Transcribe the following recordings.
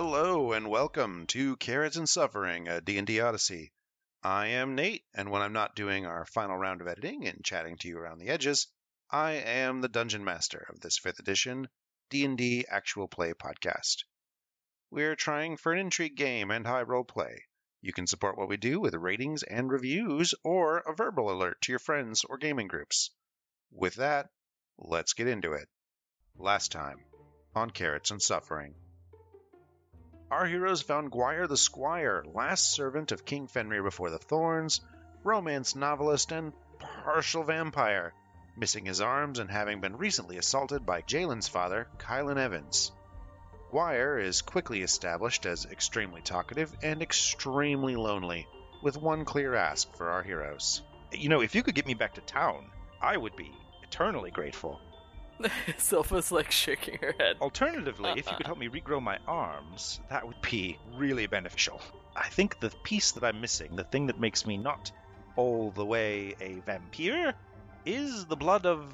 Hello and welcome to Carrots and Suffering, a D&D Odyssey. I am Nate, and when I'm not doing our final round of editing and chatting to you around the edges, I am the Dungeon Master of this 5th edition D&D Actual Play podcast. We're trying for an intrigue game and high role play. You can support what we do with ratings and reviews or a verbal alert to your friends or gaming groups. With that, let's get into it. Last time on Carrots and Suffering. Our heroes found Guire the Squire, last servant of King Fenrir before the Thorns, romance novelist, and partial vampire, missing his arms and having been recently assaulted by Jalen's father, Kylan Evans. Guire is quickly established as extremely talkative and extremely lonely, with one clear ask for our heroes. You know, if you could get me back to town, I would be eternally grateful. Silpha's like shaking her head. Alternatively, if you could uh-huh. help me regrow my arms, that would be really beneficial. I think the piece that I'm missing, the thing that makes me not all the way a vampire, is the blood of,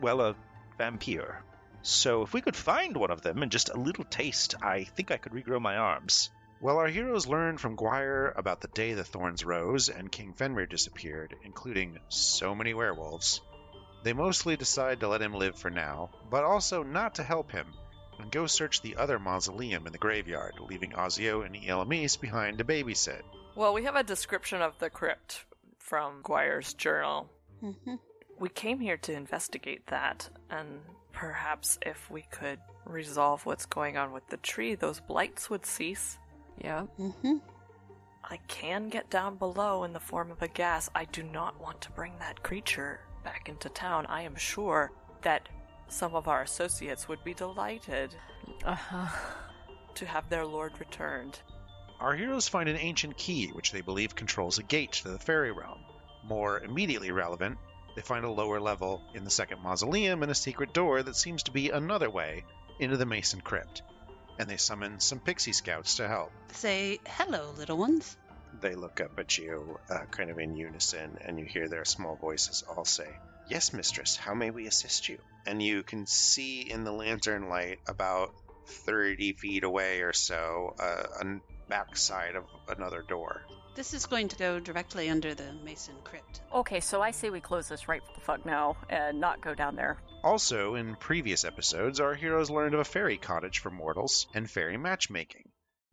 well, a vampire. So if we could find one of them and just a little taste, I think I could regrow my arms. Well, our heroes learned from Guire about the day the thorns rose and King Fenrir disappeared, including so many werewolves. They mostly decide to let him live for now, but also not to help him, and go search the other mausoleum in the graveyard, leaving Ozio and Elamis behind to babysit. Well, we have a description of the crypt from Guire's journal. Mm-hmm. We came here to investigate that, and perhaps if we could resolve what's going on with the tree, those blights would cease. Yeah. Mm-hmm. I can get down below in the form of a gas. I do not want to bring that creature back into town. I am sure that some of our associates would be delighted Uh-huh. to have their lord returned. Our heroes find an ancient key which they believe controls a gate to the fairy realm. More immediately relevant, they find a lower level in the second mausoleum and a secret door that seems to be another way into the Mason crypt. And they summon some pixie scouts to help. Say hello, little ones. They look up at you, uh, kind of in unison, and you hear their small voices all say, Yes, mistress, how may we assist you? And you can see in the lantern light about 30 feet away or so uh, a backside of another door. This is going to go directly under the Mason crypt. Okay, so I say we close this right the fuck now and not go down there. Also, in previous episodes, our heroes learned of a fairy cottage for mortals and fairy matchmaking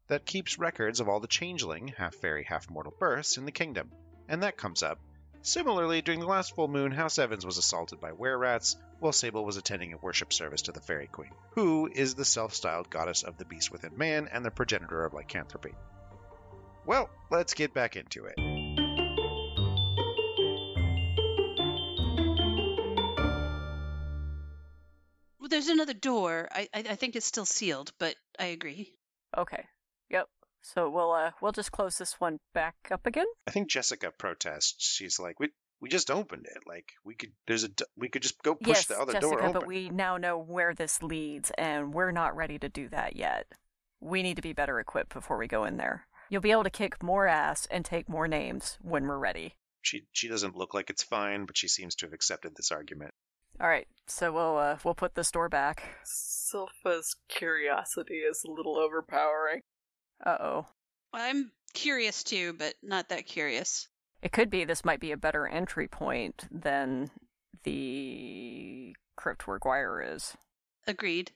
that keeps records of all the changeling, half fairy, half mortal births in the kingdom. And that comes up. Similarly, during the last full moon, House Evans was assaulted by were rats while Sable was attending a worship service to the Fairy Queen, who is the self styled goddess of the beast within man and the progenitor of lycanthropy. Well, let's get back into it. Well, there's another door. I, I I think it's still sealed, but I agree. Okay. Yep. So we'll uh we'll just close this one back up again. I think Jessica protests. She's like, "We we just opened it. Like we could there's a we could just go push yes, the other Jessica, door open." but we now know where this leads, and we're not ready to do that yet. We need to be better equipped before we go in there. You'll be able to kick more ass and take more names when we're ready. She she doesn't look like it's fine, but she seems to have accepted this argument. All right, so we'll uh, we'll put this door back. Silpha's curiosity is a little overpowering. Uh oh. I'm curious too, but not that curious. It could be this might be a better entry point than the crypt where Guire is. Agreed.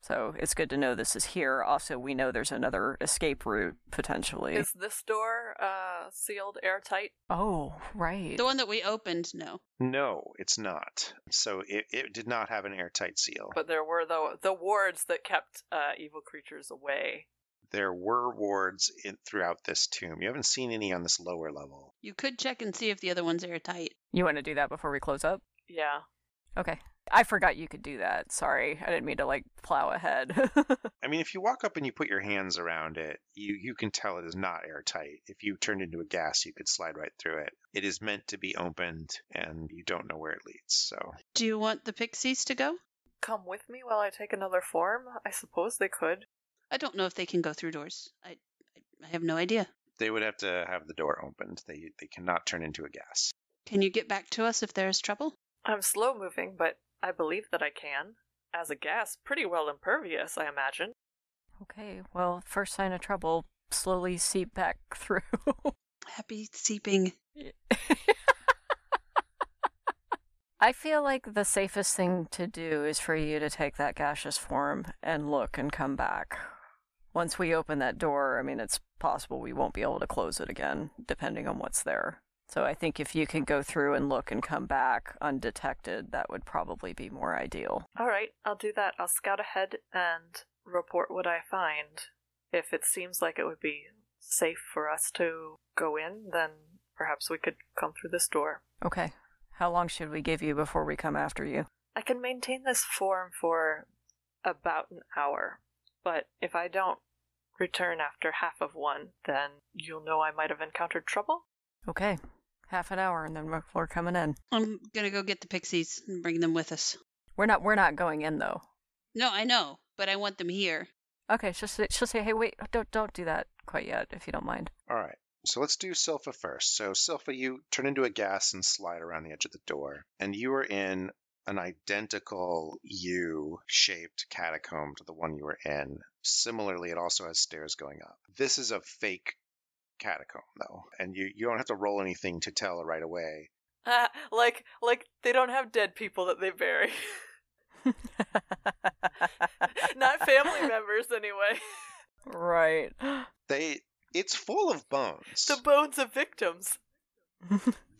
So it's good to know this is here. Also, we know there's another escape route potentially. Is this door uh, sealed airtight? Oh, right. The one that we opened, no. No, it's not. So it, it did not have an airtight seal. But there were the the wards that kept uh, evil creatures away. There were wards in, throughout this tomb. You haven't seen any on this lower level. You could check and see if the other one's are airtight. You want to do that before we close up? Yeah. Okay. I forgot you could do that. Sorry. I didn't mean to like plow ahead. I mean, if you walk up and you put your hands around it, you, you can tell it is not airtight. If you turned into a gas, you could slide right through it. It is meant to be opened, and you don't know where it leads. So Do you want the pixies to go? Come with me while I take another form? I suppose they could. I don't know if they can go through doors. I I, I have no idea. they would have to have the door opened. They they cannot turn into a gas. Can you get back to us if there is trouble? I'm slow moving, but I believe that I can. As a gas, pretty well impervious, I imagine. Okay, well, first sign of trouble, slowly seep back through. Happy seeping. I feel like the safest thing to do is for you to take that gaseous form and look and come back. Once we open that door, I mean, it's possible we won't be able to close it again, depending on what's there. So I think if you can go through and look and come back undetected, that would probably be more ideal. All right, I'll do that. I'll scout ahead and report what I find. If it seems like it would be safe for us to go in, then perhaps we could come through this door. Okay. How long should we give you before we come after you? I can maintain this form for about an hour, but if I don't return after half of one, then you'll know I might have encountered trouble. Okay. Half an hour and then we're- we're coming in. I'm gonna go get the pixies and bring them with us. We're not we're not going in though. No, I know, but I want them here. Okay, she'll say, she'll say, "Hey, wait, don't don't do that quite yet, if you don't mind." All right. So let's do Silpha first. So Silpha, you turn into a gas and slide around the edge of the door, and you are in an identical U-shaped catacomb to the one you were in. Similarly, it also has stairs going up. This is a fake catacomb, though, and you you don't have to roll anything to tell right away. Ah, like like they don't have dead people that they bury. Not family members anyway. right. They it's full of bones. the bones of victims.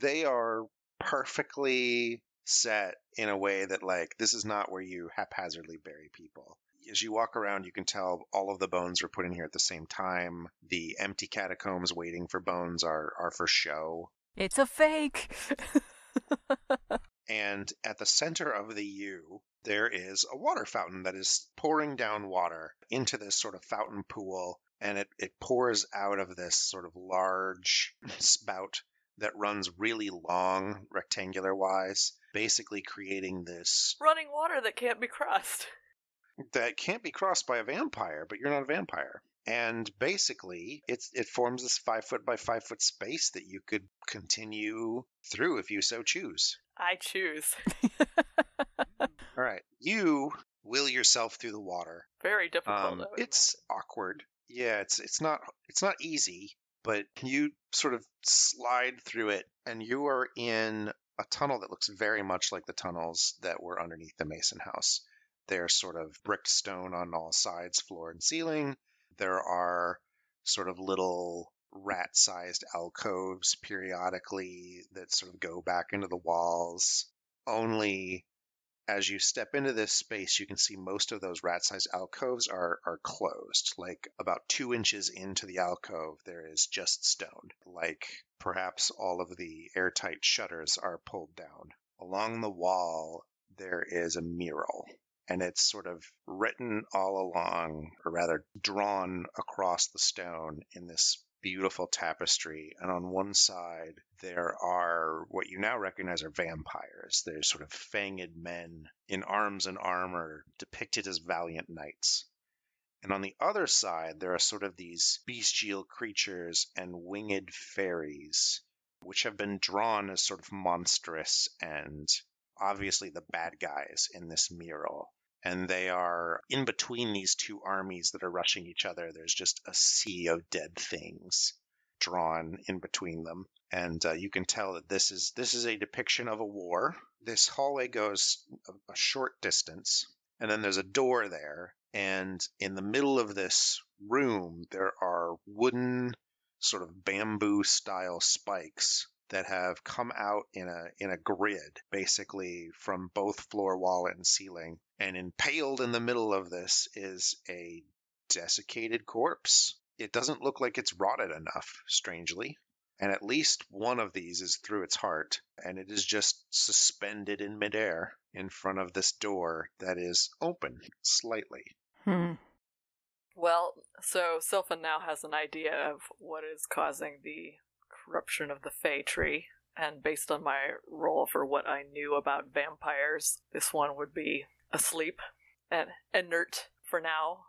they are perfectly set in a way that like this is not where you haphazardly bury people. As you walk around you can tell all of the bones are put in here at the same time. The empty catacombs waiting for bones are are for show. It's a fake. and at the center of the u there is a water fountain that is pouring down water into this sort of fountain pool and it, it pours out of this sort of large spout that runs really long rectangular wise basically creating this Running water that can't be crossed. that can't be crossed by a vampire but you're not a vampire and basically it's it forms this five foot by five foot space that you could continue through if you so choose I choose. all right you will yourself through the water Very difficult. Um, it's awkward. Yeah, it's it's not it's not easy, but you sort of slide through it, and you are in a tunnel that looks very much like the tunnels that were underneath the Mason house. They're sort of bricked stone on all sides, floor and ceiling. There are sort of little rat-sized alcoves periodically that sort of go back into the walls. Only as you step into this space, you can see most of those rat-sized alcoves are are closed. Like about two inches into the alcove, there is just stone. Like perhaps all of the airtight shutters are pulled down. Along the wall, there is a mural, and it's sort of written all along, or rather drawn across the stone in this beautiful tapestry. And on one side, there are what you now recognize are vampires. They're sort of fanged men in arms and armor, depicted as valiant knights. And on the other side, there are sort of these bestial creatures and winged fairies, which have been drawn as sort of monstrous and obviously the bad guys in this mural and they are in between these two armies that are rushing each other. There's just a sea of dead things drawn in between them, and uh, you can tell that this is this is a depiction of a war. This hallway goes a, a short distance, and then there's a door there, and in the middle of this room there are wooden sort of bamboo style spikes that have come out in a in a grid basically from both floor wall and ceiling and impaled in the middle of this is a desiccated corpse. It doesn't look like it's rotted enough strangely. And at least one of these is through its heart and it is just suspended in midair in front of this door that is open slightly. Hmm. Well, so Sylphan now has an idea of what is causing the corruption of the Fey tree, and based on my roll for what I knew about vampires, this one would be asleep and inert for now.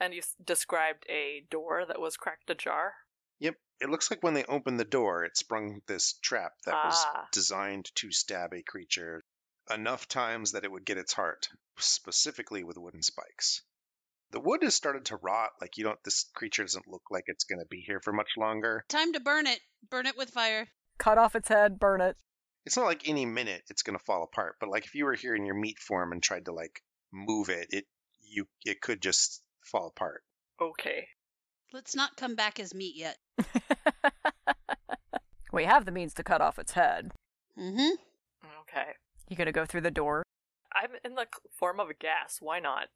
And you s- described a door that was cracked ajar. Yep. It looks like when they opened the door, it sprung this trap that was Ah. designed to stab a creature enough times that it would get its heart, specifically with wooden spikes. The wood has started to rot. Like you don't. This creature doesn't look like it's going to be here for much longer. Time to burn it. Burn it with fire. Cut off its head, burn it. It's not like any minute it's going to fall apart. But like if you were here in your meat form and tried to like move it, it you it could just fall apart. Okay. Let's not come back as meat yet. we have the means to cut off its head. Mm-hmm. Okay. You gonna go through the door? I'm in the form of a gas. Why not?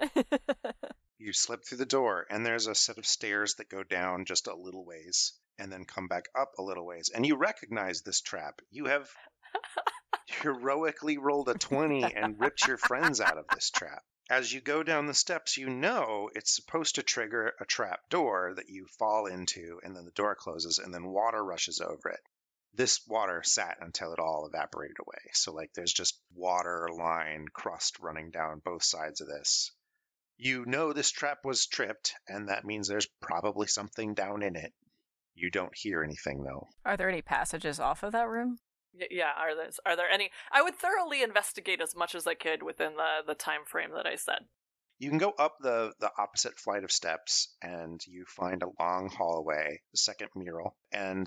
You slip through the door, and there's a set of stairs that go down just a little ways and then come back up a little ways. And you recognize this trap. You have heroically rolled a 20 and ripped your friends out of this trap. As you go down the steps, you know it's supposed to trigger a trap door that you fall into, and then the door closes, and then water rushes over it. This water sat until it all evaporated away. So, like, there's just water line crust running down both sides of this. You know this trap was tripped, and that means there's probably something down in it. You don't hear anything, though. Are there any passages off of that room? Y- yeah. Are there are there any? I would thoroughly investigate as much as I could within the the time frame that I said. You can go up the, the opposite flight of steps and you find a long hallway, the second mural, and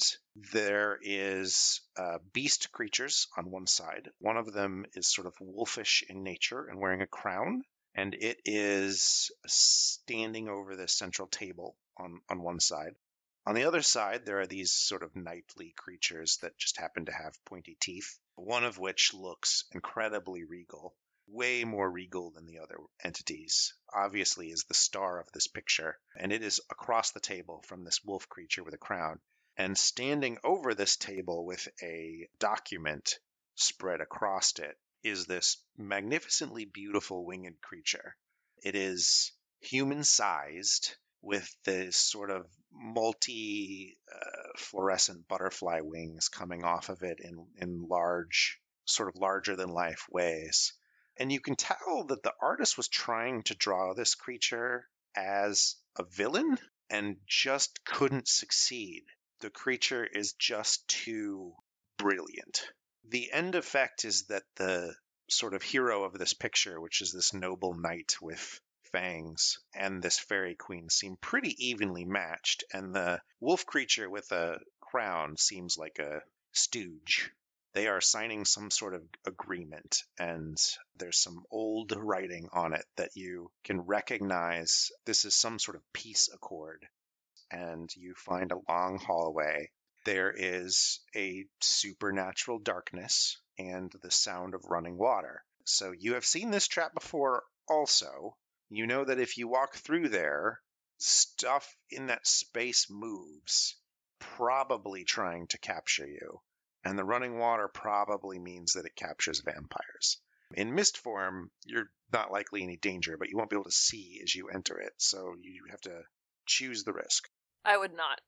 there is uh, beast creatures on one side. One of them is sort of wolfish in nature and wearing a crown, and it is standing over the central table on, on one side. On the other side, there are these sort of knightly creatures that just happen to have pointy teeth, one of which looks incredibly regal way more regal than the other entities. Obviously, is the star of this picture, and it is across the table from this wolf creature with a crown. And standing over this table with a document spread across it is this magnificently beautiful winged creature. It is human sized with this sort of multi uh, fluorescent butterfly wings coming off of it in, in large, sort of larger than life ways. And you can tell that the artist was trying to draw this creature as a villain and just couldn't succeed. The creature is just too brilliant. The end effect is that the sort of hero of this picture, which is this noble knight with fangs, and this fairy queen seem pretty evenly matched, and the wolf creature with a crown seems like a stooge. They are signing some sort of agreement and there's some old writing on it that you can recognize this is some sort of peace accord and you find a long hallway there is a supernatural darkness and the sound of running water so you have seen this trap before also you know that if you walk through there stuff in that space moves probably trying to capture you and the running water probably means that it captures vampires. In mist form, you're not likely any danger, but you won't be able to see as you enter it, so you have to choose the risk. I would not.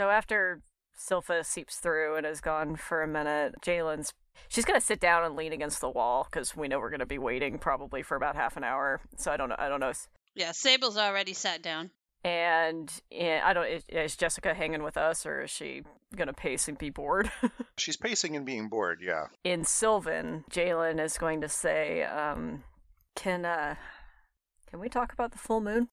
So after Silpha seeps through and is gone for a minute, Jalen's she's gonna sit down and lean against the wall because we know we're gonna be waiting probably for about half an hour. So I don't know. I don't know. Yeah, Sable's already sat down. And eh, I don't. Is, is Jessica hanging with us, or is she gonna pace and be bored? She's pacing and being bored, yeah. In Sylvan, Jalen is going to say, um, "Can uh, can we talk about the full moon?"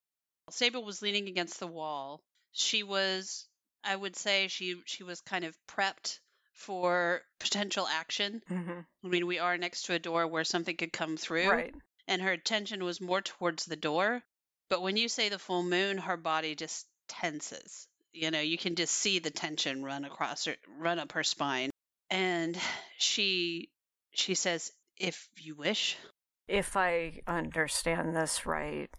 Sable was leaning against the wall. She was, I would say, she she was kind of prepped for potential action. Mm-hmm. I mean, we are next to a door where something could come through, Right. and her attention was more towards the door. But when you say the full moon, her body just tenses. You know, you can just see the tension run across her, run up her spine, and she she says, "If you wish." If I understand this right,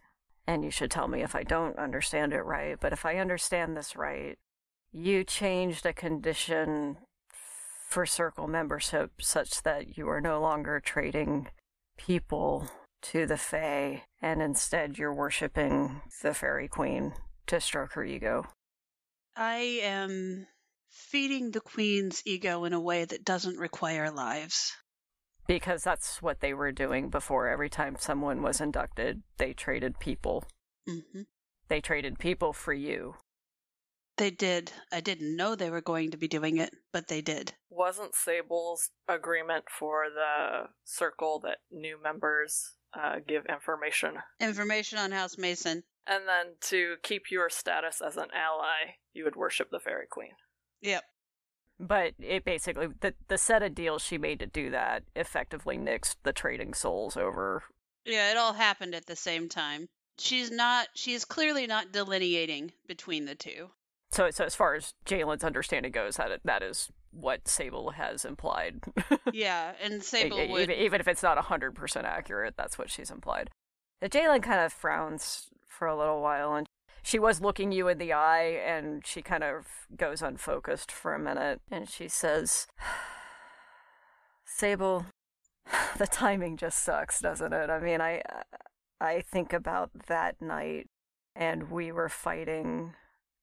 and you should tell me if I don't understand it right, but if I understand this right, you changed a condition for circle membership such that you are no longer trading people to the Fae, and instead you're worshiping the Fairy Queen to stroke her ego. I am feeding the queen's ego in a way that doesn't require lives. Because that's what they were doing before. Every time someone was inducted, they traded people. hmm They traded people for you. They did. I didn't know they were going to be doing it, but they did. Wasn't Sable's agreement for the circle that new members uh, give information? Information on House Mason. And then to keep your status as an ally, you would worship the Fairy Queen. Yep. But it basically the the set of deals she made to do that effectively nixed the trading souls over. Yeah, it all happened at the same time. She's not. She's clearly not delineating between the two. So so as far as Jalen's understanding goes, that that is what Sable has implied. Yeah, and Sable E- e- would. even, even if it's not hundred percent accurate, that's what she's implied. Jalen kind of frowns for a little while, and she was looking you in the eye, and she kind of goes unfocused for a minute, and she says, "Sable, the timing just sucks, doesn't it? I mean, I I think about that night, and we were fighting."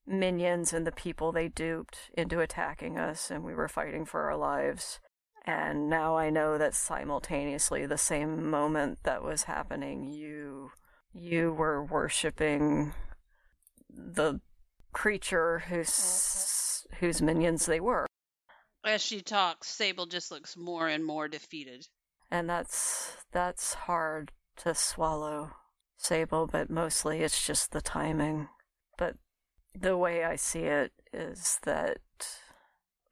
Minions and the people they duped into attacking us, and we were fighting for our lives. And now I know that simultaneously, the same moment that was happening, you you were worshiping the creature whose whose minions they were, As she talks, Sable just looks more and more defeated. and that's that's hard to swallow, Sable. But mostly, it's just the timing. But the way I see it is that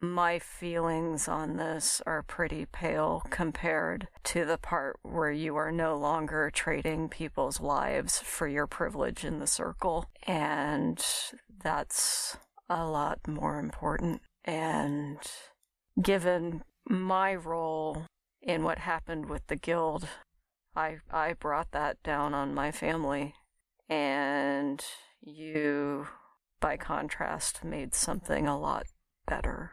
my feelings on this are pretty pale compared to the part where you are no longer trading people's lives for your privilege in the circle. And that's a lot more important. And given my role in what happened with the guild, I I brought that down on my family. And you by contrast made something a lot better.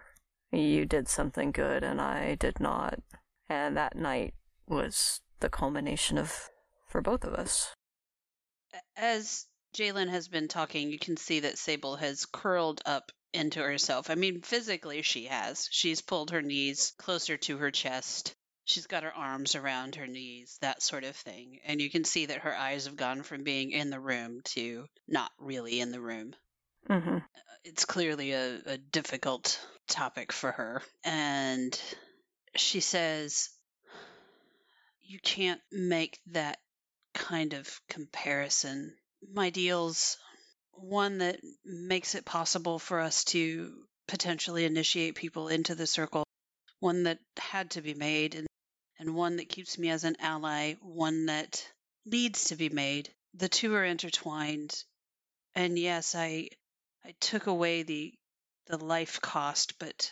You did something good and I did not. And that night was the culmination of for both of us. As Jalen has been talking, you can see that Sable has curled up into herself. I mean, physically, she has. She's pulled her knees closer to her chest. She's got her arms around her knees, that sort of thing. And you can see that her eyes have gone from being in the room to not really in the room. Mm-hmm. It's clearly a, a difficult topic for her. And she says, You can't make that kind of comparison. My deal's one that makes it possible for us to potentially initiate people into the circle, one that had to be made, and, and one that keeps me as an ally, one that needs to be made. The two are intertwined. And yes, I I took away the the life cost, but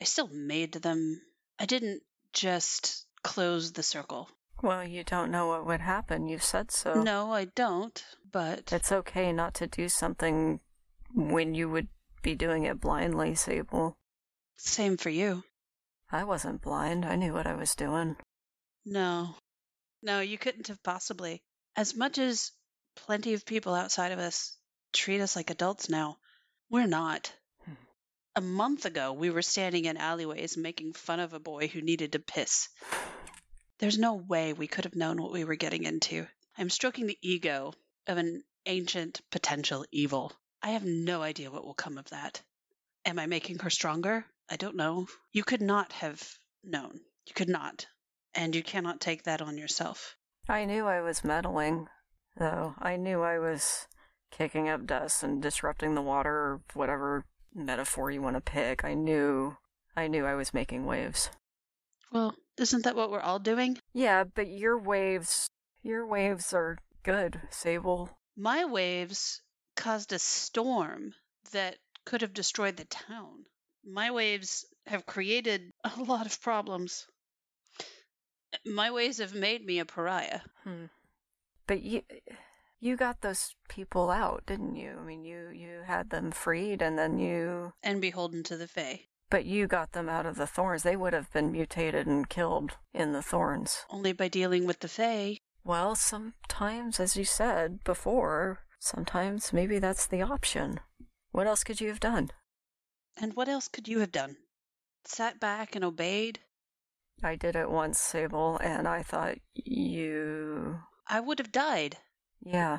I still made them. I didn't just close the circle. Well, you don't know what would happen. You said so. No, I don't. But It's okay not to do something when you would be doing it blindly, Sable. same for you. I wasn't blind. I knew what I was doing. No. No, you couldn't have possibly. As much as plenty of people outside of us treat us like adults now, we're not. Hmm. A month ago, we were standing in alleyways making fun of a boy who needed to piss. There's no way we could have known what we were getting into. I'm stroking the ego of an ancient potential evil. I have no idea what will come of that. Am I making her stronger? I don't know. You could not have known. You could not. And you cannot take that on yourself. I knew I was meddling, though. I knew I was kicking up dust and disrupting the water, or whatever metaphor you want to pick. I knew, I knew I was making waves. Well, isn't that what we're all doing? Yeah, but your waves, your waves are good, Sable. My waves caused a storm that could have destroyed the town. My waves have created a lot of problems. My waves have made me a pariah. Hmm. But you, you got those people out, didn't you? I mean, you you had them freed, and then you, and beholden to the Fae. but you got them out of the thorns. They would have been mutated and killed in the thorns. Only by dealing with the Fae. Well, sometimes, as you said before, sometimes maybe that's the option. What else could you have done? And what else could you have done? Sat back and obeyed? I did it once, Sable, and I thought you. I would have died. Yeah.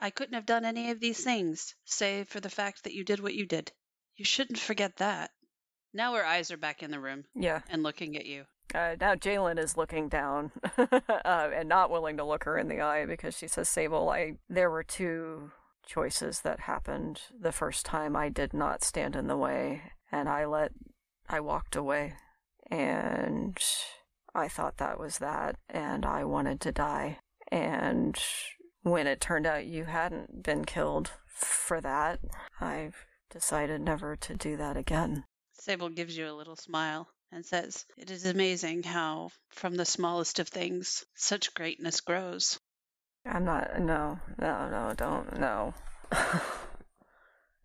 I couldn't have done any of these things, save for the fact that you did what you did. You shouldn't forget that. Now her eyes are back in the room Yeah. and looking at you. Uh, now Jalen is looking down uh, and not willing to look her in the eye because she says, Sable, I there were two choices that happened the first time I did not stand in the way and I let I walked away and I thought that was that and I wanted to die and when it turned out you hadn't been killed for that I've decided never to do that again. Sable gives you a little smile and says, It is amazing how, from the smallest of things, such greatness grows. I'm not no no no don't no.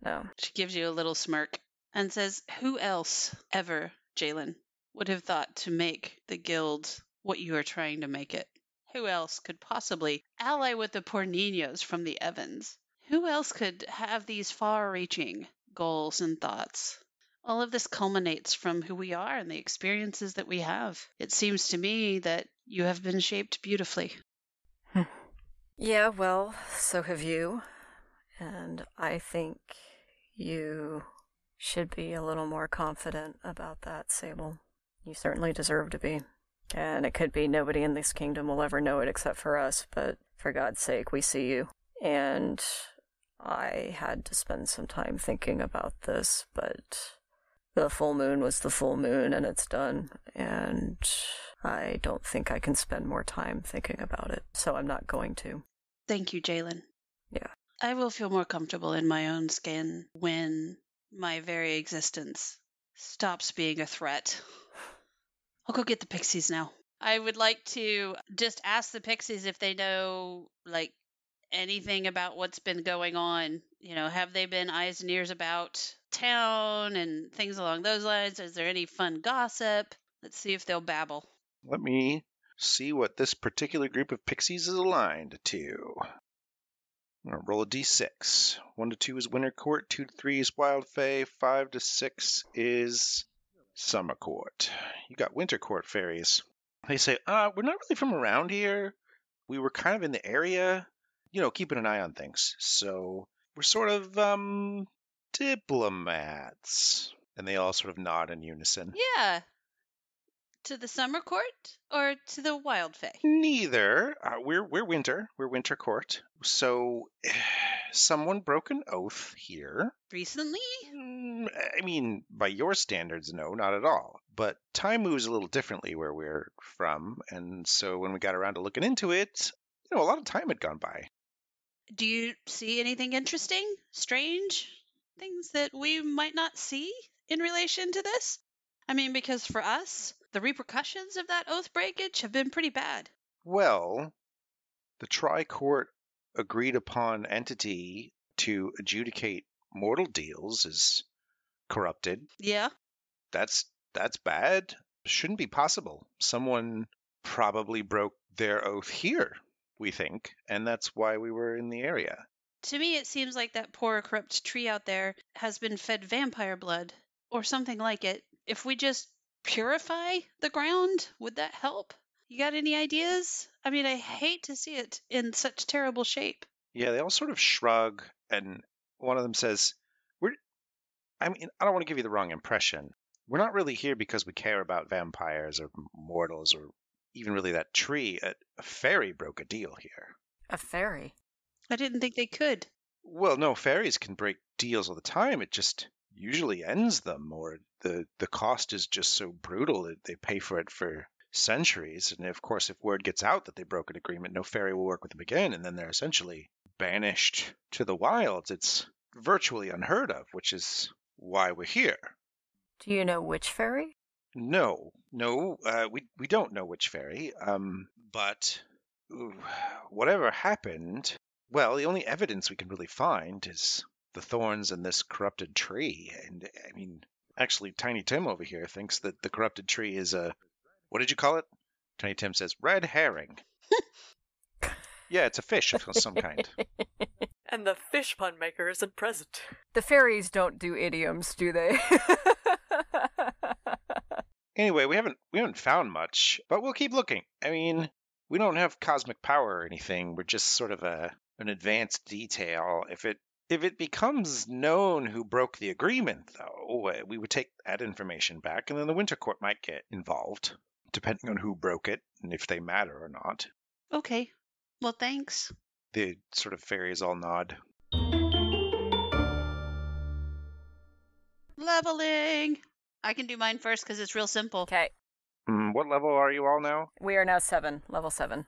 no. She gives you a little smirk and says, Who else ever, Jalen, would have thought to make the guild what you are trying to make it? Who else could possibly ally with the Porninos from the Evans? Who else could have these far reaching goals and thoughts? All of this culminates from who we are and the experiences that we have. It seems to me that you have been shaped beautifully. Yeah, well, so have you. And I think you should be a little more confident about that, Sable. You certainly deserve to be. And it could be nobody in this kingdom will ever know it except for us, but for God's sake, we see you. And I had to spend some time thinking about this, but the full moon was the full moon and it's done. And I don't think I can spend more time thinking about it, so I'm not going to. Thank you, Jalen. Yeah. I will feel more comfortable in my own skin when my very existence stops being a threat. I'll go get the pixies now. I would like to just ask the pixies if they know, like, anything about what's been going on. You know, have they been eyes and ears about town and things along those lines? Is there any fun gossip? Let's see if they'll babble. Let me see what this particular group of pixies is aligned to. I'm gonna roll a d6. One to two is Winter Court. Two to three is Wild Fae. Five to six is Summer Court. You got Winter Court fairies. They say, "Uh, we're not really from around here. We were kind of in the area, you know, keeping an eye on things. So we're sort of um diplomats." And they all sort of nod in unison. Yeah. To the summer court or to the wild fae? Neither. Uh, we're we're winter. We're winter court. So someone broke an oath here. Recently? Mm, I mean, by your standards, no, not at all. But time moves a little differently where we're from, and so when we got around to looking into it, you know, a lot of time had gone by. Do you see anything interesting, strange, things that we might not see in relation to this? I mean, because for us, the repercussions of that oath breakage have been pretty bad. Well, the Tri Court agreed upon entity to adjudicate mortal deals is corrupted. Yeah. That's that's bad. Shouldn't be possible. Someone probably broke their oath here, we think, and that's why we were in the area. To me, it seems like that poor corrupt tree out there has been fed vampire blood or something like it. If we just purify the ground, would that help? You got any ideas? I mean, I hate to see it in such terrible shape. Yeah, they all sort of shrug, and one of them says, "We're." I mean, I don't want to give you the wrong impression. We're not really here because we care about vampires or mortals or even really that tree. A, a fairy broke a deal here. A fairy. I didn't think they could. Well, no, fairies can break deals all the time. It just usually ends them, or the the cost is just so brutal that they pay for it for centuries. And of course, if word gets out that they broke an agreement, no fairy will work with them again, and then they're essentially banished to the wilds. It's virtually unheard of, which is why we're here. Do you know which fairy? No, no, uh, we we don't know which fairy. Um, but ooh, whatever happened, well, the only evidence we can really find is the thorns in this corrupted tree. And I mean, actually, Tiny Tim over here thinks that the corrupted tree is a what did you call it? Tiny Tim says red herring. yeah, it's a fish of some kind. And the fish pun maker isn't present. The fairies don't do idioms, do they? Anyway, we haven't we haven't found much, but we'll keep looking. I mean, we don't have cosmic power or anything. We're just sort of a an advanced detail. If it if it becomes known who broke the agreement, though, uh, we would take that information back, and then the Winter Court might get involved, depending on who broke it and if they matter or not. Okay. Well, thanks. The sort of fairies all nod. Leveling. I can do mine first because it's real simple. Okay, Mm, what level are you all now? we are now seven, level seven.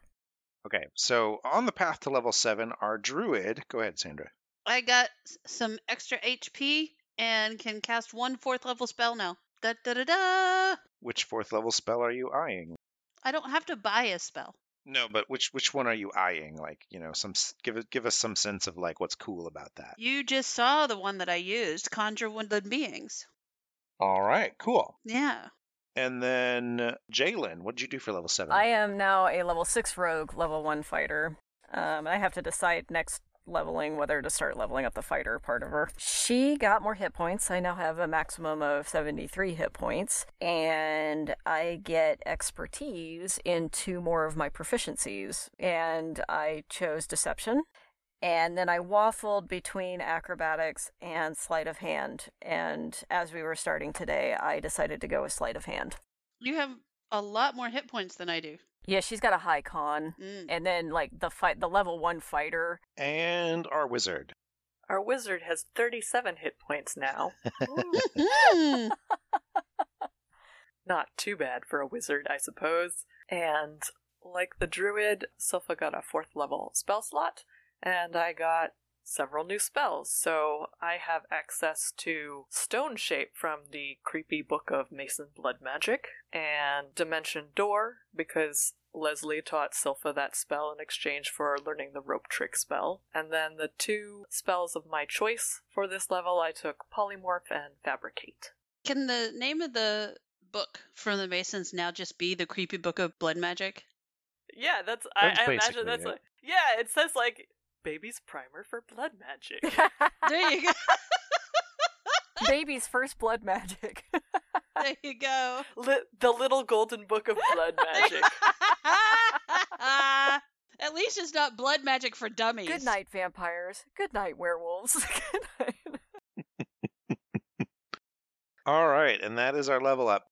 Okay, so on the path to level seven, our druid. Go ahead, Sandra. I got s- some extra HP and can cast one fourth level spell now. Da da da da. Which fourth level spell are you eyeing? I don't have to buy a spell. No, but which which one are you eyeing? Like, you know, some give it give us some sense of like what's cool about that. You just saw the one that I used, conjure woodland beings. All right, cool. Yeah. And then uh, Jalen, what did you do for level seven? I am now a level six rogue, level one fighter. Um, I have to decide next leveling whether to start leveling up the fighter part of her. She got more hit points. I now have a maximum of 73 hit points, and I get expertise in two more of my proficiencies. And I chose deception. And then I waffled between acrobatics and sleight of hand. And as we were starting today, I decided to go with sleight of hand. You have a lot more hit points than I do. Yeah, she's got a high con. Mm. And then like the fight the level 1 fighter. and our wizard. Our wizard has 37 hit points now. Mhm. Not too bad for a wizard, I suppose. And like the druid, Silpha got a fourth level spell slot, and I got several new spells. So I have access to Stone Shape from the creepy book of Mason Blood Magic, and Dimension Door, because Leslie taught Silpha that spell in exchange for learning the rope trick spell. And then the two spells of my choice for this level I took Polymorph and Fabricate. Can the name of the book from the Masons now just be the creepy book of blood magic? Yeah, that's, That's I, I imagine that's it. like yeah, it says like baby's primer for blood magic. There you go. Baby's first blood magic. there you go. Li- the little golden book of blood magic. At least it's not blood magic for dummies. Good night, vampires. Good night, werewolves. Good night. All right, and that is our level up.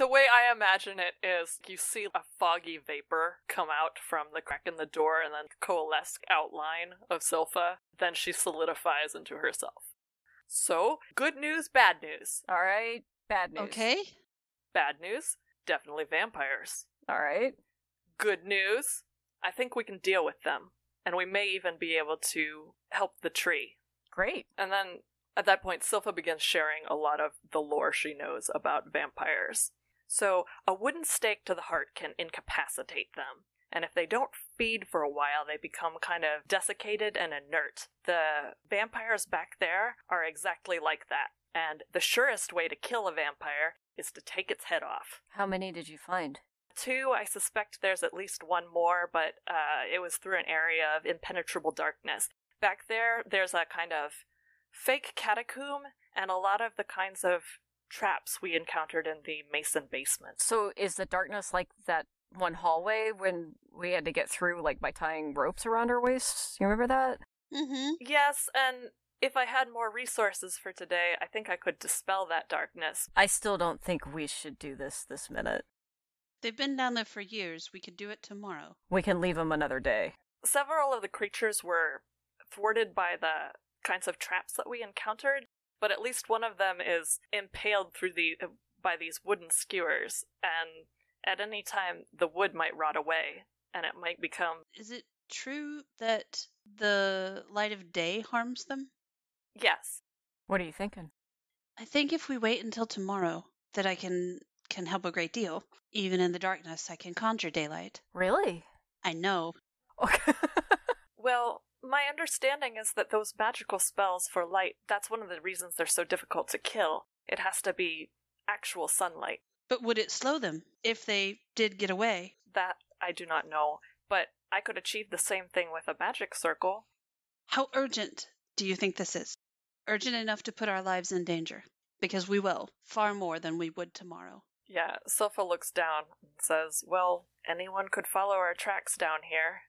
The way I imagine it is you see a foggy vapor come out from the crack in the door and then coalesce outline of Silpha. Then she solidifies into herself. So, good news, bad news. All right. Bad news. Okay. Bad news, definitely vampires. All right. Good news, I think we can deal with them. And we may even be able to help the tree. Great. And then at that point, Silpha begins sharing a lot of the lore she knows about vampires. So, a wooden stake to the heart can incapacitate them. And if they don't feed for a while, they become kind of desiccated and inert. The vampires back there are exactly like that. And the surest way to kill a vampire is to take its head off. How many did you find? Two, I suspect there's at least one more, but uh, it was through an area of impenetrable darkness. Back there, there's a kind of fake catacomb and a lot of the kinds of traps we encountered in the Mason basement. So is the darkness like that one hallway when we had to get through like by tying ropes around our waists? You remember that? Mm-hmm. Yes, and if I had more resources for today, I think I could dispel that darkness. I still don't think we should do this this minute. They've been down there for years. We could do it tomorrow. We can leave them another day. Several of the creatures were thwarted by the kinds of traps that we encountered, but at least one of them is impaled through the by these wooden skewers, and at any time the wood might rot away, and it might become Is it true that the light of day harms them? yes. What are you thinking? I think if we wait until tomorrow, that I can can help a great deal. Even in the darkness, I can conjure daylight. Really? I know. Okay. Well, my understanding is that those magical spells for light, that's one of the reasons they're so difficult to kill. It has to be actual sunlight. But would it slow them if they did get away? That I do not know, but I could achieve the same thing with a magic circle. How urgent do you think this is? Urgent enough to put our lives in danger? Because we will, far more than we would tomorrow. Yeah, Silpha looks down and says, Well, anyone could follow our tracks down here.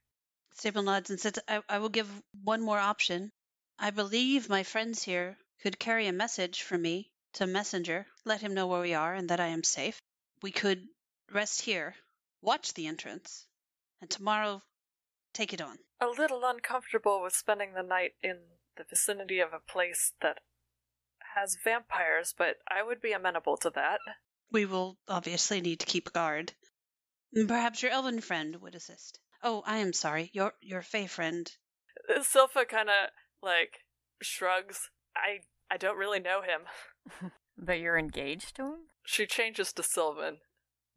Sable nods and says, I, I will give one more option. I believe my friends here could carry a message for me to Messenger, let him know where we are and that I am safe. We could rest here, watch the entrance, and tomorrow take it on. A little uncomfortable with spending the night in the vicinity of a place that has vampires, but I would be amenable to that. We will obviously need to keep guard. Perhaps your elven friend would assist. Oh, I am sorry. Your your fey friend. Silpha kind of like shrugs. I I don't really know him. But you're engaged to him? She changes to Sylvan,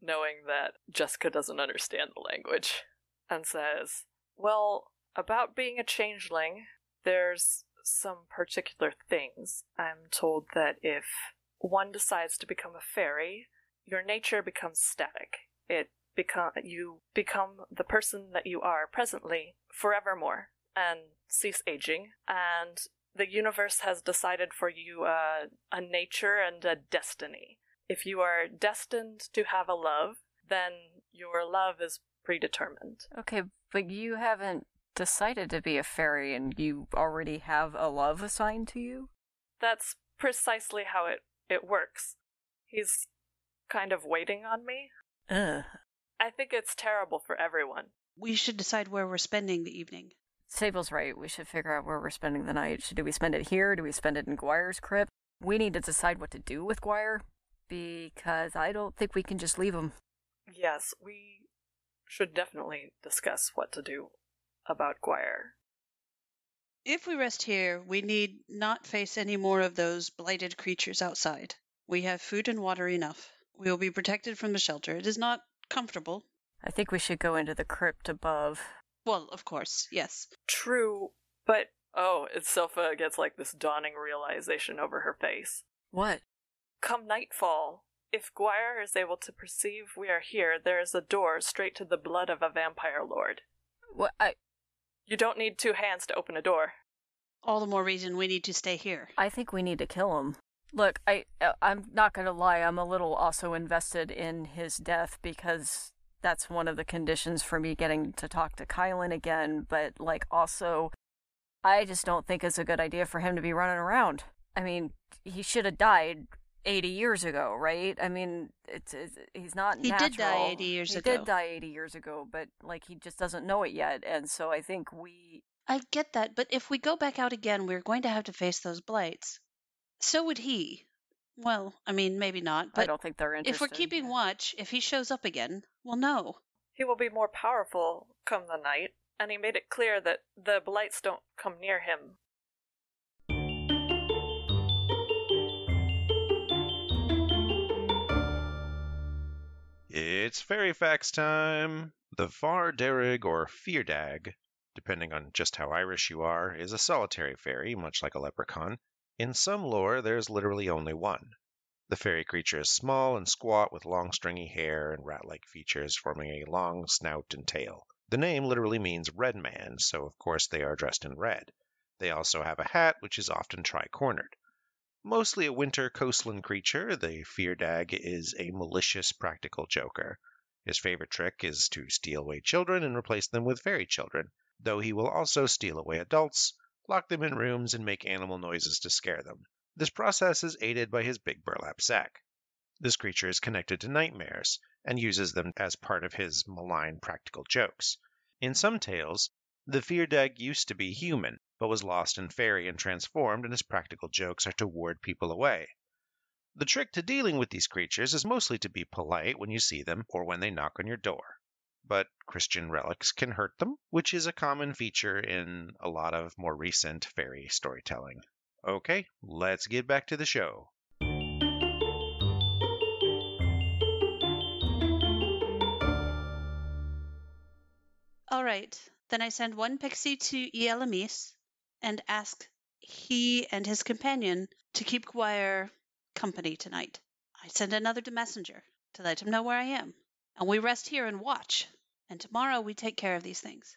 knowing that Jessica doesn't understand the language, and says, Well, about being a changeling, there's some particular things. I'm told that if one decides to become a fairy, your nature becomes static. It become you become the person that you are presently forevermore and cease aging and the universe has decided for you uh, a nature and a destiny. If you are destined to have a love, then your love is predetermined. Okay, but you haven't decided to be a fairy and you already have a love assigned to you? That's precisely how it, it works. He's kind of waiting on me. Ugh. I think it's terrible for everyone. We should decide where we're spending the evening. Sable's right. We should figure out where we're spending the night. Should, do we spend it here? Do we spend it in Guire's crypt? We need to decide what to do with Guire because I don't think we can just leave him. Yes, we should definitely discuss what to do about Guire. If we rest here, we need not face any more of those blighted creatures outside. We have food and water enough. We will be protected from the shelter. It is not comfortable. I think we should go into the crypt above. Well, of course, yes. True, but oh, Silpha gets like this dawning realization over her face. What? Come nightfall, if Guire is able to perceive we are here, there is a door straight to the blood of a vampire lord. What? I You don't need two hands to open a door. All the more reason we need to stay here. I think we need to kill him. Look, I uh, I'm not gonna lie. I'm a little also invested in his death because that's one of the conditions for me getting to talk to Kylan again. But like, also, I just don't think it's a good idea for him to be running around. I mean, he should have died 80 years ago, right? I mean, it's, it's he's not. He did die 80 years he ago. He did die 80 years ago, but like he just doesn't know it yet, and so I think we. I get that, but if we go back out again, we're going to have to face those blights. So would he. Well, I mean, maybe not, But I but don't think they're interested. if we're keeping watch, if he shows up again, we'll know. He will be more powerful come the night, and he made it clear that the blights don't come near him. It's fairy facts time. The Far Darrig or Fear Dearg, depending on just how Irish you are, is a solitary fairy, much like a leprechaun. In some lore, there's literally only one. The fairy creature is small and squat with long stringy hair and rat like features forming a long snout and tail. The name literally means red man, so of course they are dressed in red. They also have a hat, which is often tri cornered. Mostly a winter coastland creature, the Fear Dearg is a malicious practical joker. His favorite trick is to steal away children and replace them with fairy children, though he will also steal away adults, lock them in rooms, and make animal noises to scare them. This process is aided by his big burlap sack. This creature is connected to nightmares and uses them as part of his malign practical jokes. In some tales, the Fear Dearg used to be human, but was lost in fairy and transformed, and his practical jokes are to ward people away. The trick to dealing with these creatures is mostly to be polite when you see them or when they knock on your door. But Christian relics can hurt them, which is a common feature in a lot of more recent fairy storytelling. Okay, let's get back to the show. All right. Then I send one pixie to Ielamis and ask he and his companion to keep Guire company tonight. I send another to Messenger to let him know where I am. And we rest here and watch. And tomorrow we take care of these things.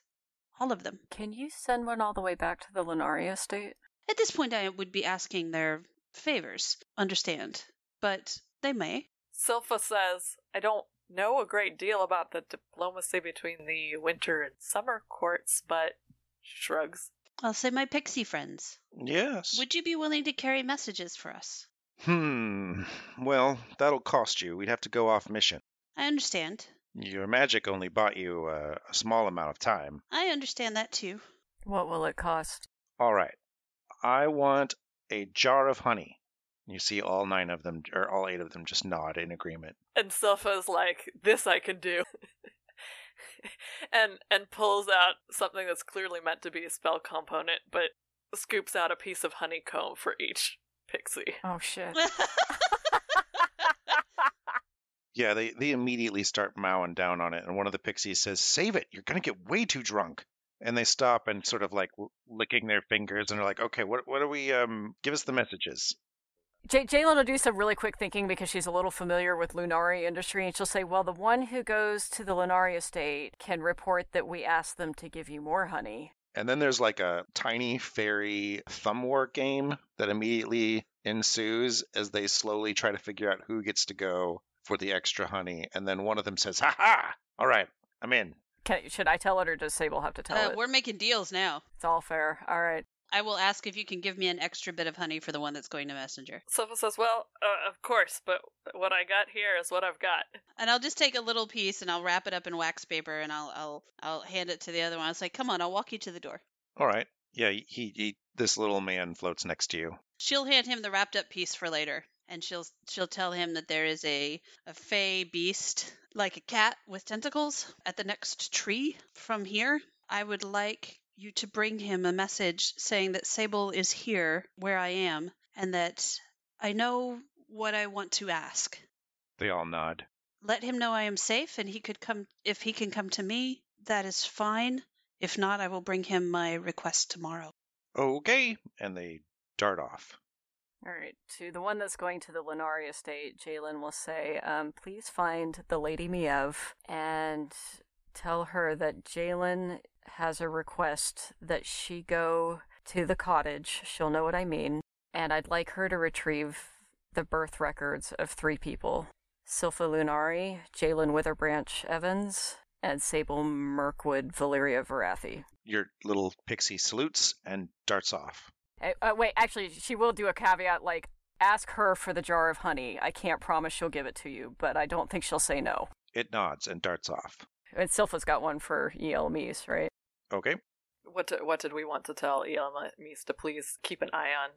All of them. Can you send one all the way back to the Lunaria estate? At this point, I would be asking their favors, understand. But they may. Silpha says, I don't know a great deal about the diplomacy between the winter and summer courts, but shrugs. I'll say my pixie friends. Yes. Would you be willing to carry messages for us? Hmm. Well, that'll cost you. We'd have to go off mission. I understand. Your magic only bought you uh, a small amount of time. I understand that too. What will it cost? All right. I want a jar of honey. You see all nine of them, or all eight of them, just nod in agreement. And Silpha's like, this I can do. and and pulls out something that's clearly meant to be a spell component, but scoops out a piece of honeycomb for each pixie. Oh shit. Yeah, they, they immediately start mowing down on it, and one of the pixies says, Save it! You're going to get way too drunk. And they stop and sort of like licking their fingers and are like, Okay, what, what do we, um, give us the messages. J- Jalen will do some really quick thinking because she's a little familiar with Lunari industry, and she'll say, "Well, the one who goes to the Lunari estate can report that we asked them to give you more honey." And then there's like a tiny fairy thumb war game that immediately ensues as they slowly try to figure out who gets to go for the extra honey. And then one of them says, Ha ha! All right, I'm in. Can, should I tell it, or does Sable have to tell Uh, it? we're making deals now. It's all fair. All right. I will ask if you can give me an extra bit of honey for the one that's going to messenger. Silpha says, well, uh, of course, but what I got here is what I've got. And I'll just take a little piece and I'll wrap it up in wax paper and I'll I'll I'll hand it to the other one. I'll say, "Come on, I'll walk you to the door." All right. Yeah, he, he this little man floats next to you. She'll hand him the wrapped up piece for later, and she'll she'll tell him that there is a a fey beast like a cat with tentacles at the next tree from here. I would like you to bring him a message saying that Sable is here where I am and that I know what I want to ask. They all nod. Let him know I am safe and he could come if he can come to me, that is fine. If not, I will bring him my request tomorrow. Okay. And they dart off. All right. To the one that's going to the Lunari estate, Jalen will say, um, please find the Lady Miev and tell her that Jalen has a request that she go to the cottage. She'll know what I mean. And I'd like her to retrieve the birth records of three people Silpha Lunari, Jalen Witherbranch Evans, and Sable Mirkwood Valeria Varathi. Your little pixie salutes and darts off. Uh, uh, wait, actually, she will do a caveat like, ask her for the jar of honey. I can't promise she'll give it to you, but I don't think she'll say no. It nods and darts off. And Silpha's got one for E.L. Meese, right? Okay. What, do, what did we want to tell Elma Meese to please keep an eye on?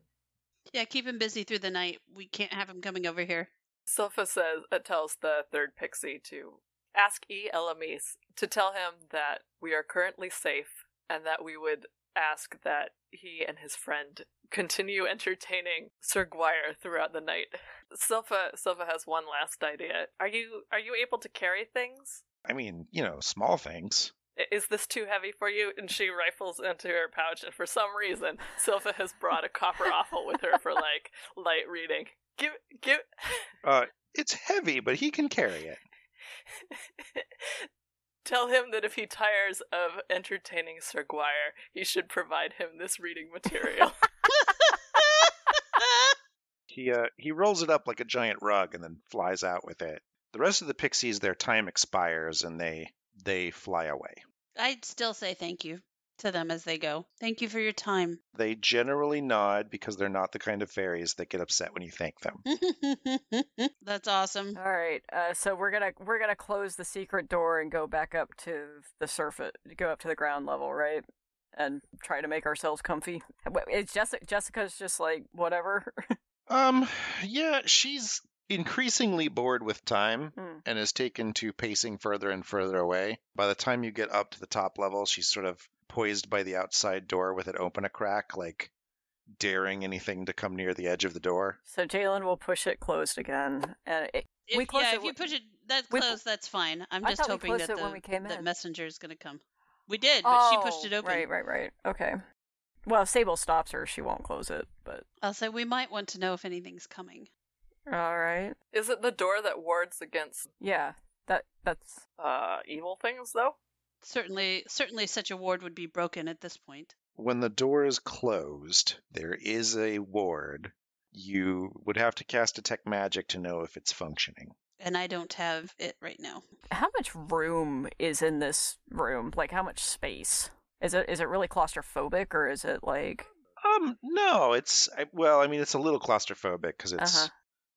Yeah, keep him busy through the night. We can't have him coming over here. Silpha says, uh, tells the third pixie to ask E. Elamis to tell him that we are currently safe and that we would ask that he and his friend continue entertaining Sir Guire throughout the night. Silva Silpha has one last idea. Are you are you able to carry things? I mean, you know, small things. Is this too heavy for you? And she rifles into her pouch, and for some reason, Silpha has brought a copper offal with her for like light reading. Give, give. Uh, it's heavy, but he can carry it. Tell him that if he tires of entertaining Sir Guire, he should provide him this reading material. He uh he rolls it up like a giant rug and then flies out with it. The rest of the pixies, their time expires and they they fly away. I'd still say thank you to them as they go. Thank you for your time. They generally nod because they're not the kind of fairies that get upset when you thank them. That's awesome. All right. Uh, so we're gonna we're gonna close the secret door and go back up to the surface, go up to the ground level, right? And try to make ourselves comfy. Wait, Is Jessica Jessica's just like whatever? Um, yeah, she's increasingly bored with time Hmm. and is taken to pacing further and further away. By the time you get up to the top level, she's sort of poised by the outside door with it open a crack, like daring anything to come near the edge of the door. So Jalen will push it closed again, and it, If, we closed yeah, it if you w- push it that we- close, that's fine. I'm I just hoping that the, when came the messenger is going to come. We did, but she pushed it Oh, open. Right, right, right. Okay. Well, if Sable stops her, she won't close it. But I'll say we might want to know if anything's coming. all right. Is it the door that wards against Yeah. That that's uh, evil things, though? Certainly, certainly, such a ward would be broken at this point. When the door is closed, there is a ward. You would have to cast a detect magic to know if it's functioning. and I don't have it right now. How much room is in this room? Like how much space? Is it is it really claustrophobic or is it like Um, no, it's I, well, I mean, it's a little claustrophobic because it's Uh-huh.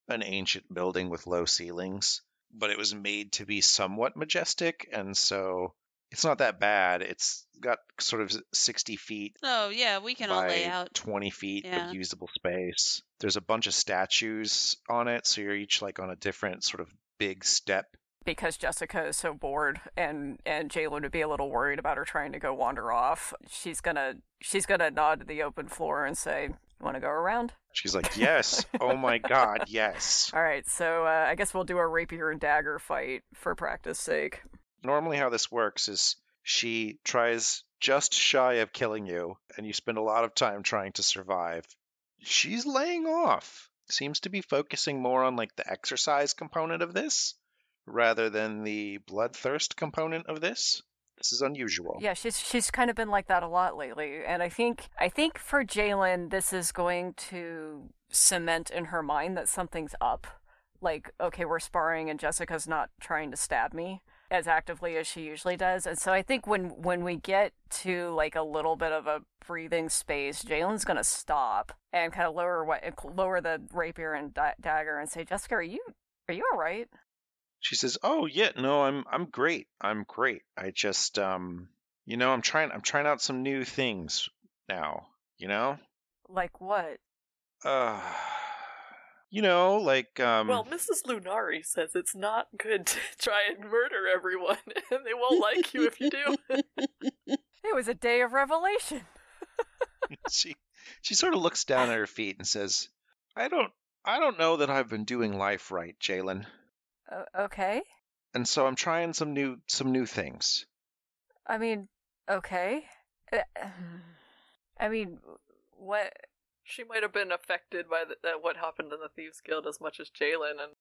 an ancient building with low ceilings, but it was made to be somewhat majestic, and so it's not that bad. It's got sort of 60 feet Oh yeah, we can all lay out. 20 feet Yeah. of usable space. There's a bunch of statues on it, so you're each like on a different sort of big step. because Jessica is so bored and and Jalen would be a little worried about her trying to go wander off, she's gonna she's gonna nod to the open floor and say, You "Want to go around?" She's like, "Yes, oh my god, yes." All right, so uh, I guess we'll do a rapier and dagger fight for practice sake. Normally how this works is she tries just shy of killing you and you spend a lot of time trying to survive. She's laying off. Seems to be focusing more on like the exercise component of this rather than the bloodthirst component of this. This is unusual. Yeah, she's she's kind of been like that a lot lately, and I think I think for Jalen, this is going to cement in her mind that something's up. Like, okay, we're sparring, and Jessica's not trying to stab me as actively as she usually does, and so I think when when we get to like a little bit of a breathing space, Jalen's gonna stop and kind of lower what lower the rapier and da- dagger and say, Jessica, are you are you all right? she says oh yeah no i'm i'm great i'm great i just um you know i'm trying i'm trying out some new things now you know Like what? uh you know like um Well, Mrs. Lunari says it's not good to try and murder everyone, and they won't like you if you do. It was a day of revelation. she she sort of looks down at her feet and says, "I don't I don't know that I've been doing life right, Jalen, Uh, okay. and so I'm trying some new some new things." I mean, okay. Uh, I mean, what? She might have been affected by the, uh, what happened in the Thieves Guild as much as Jalen, and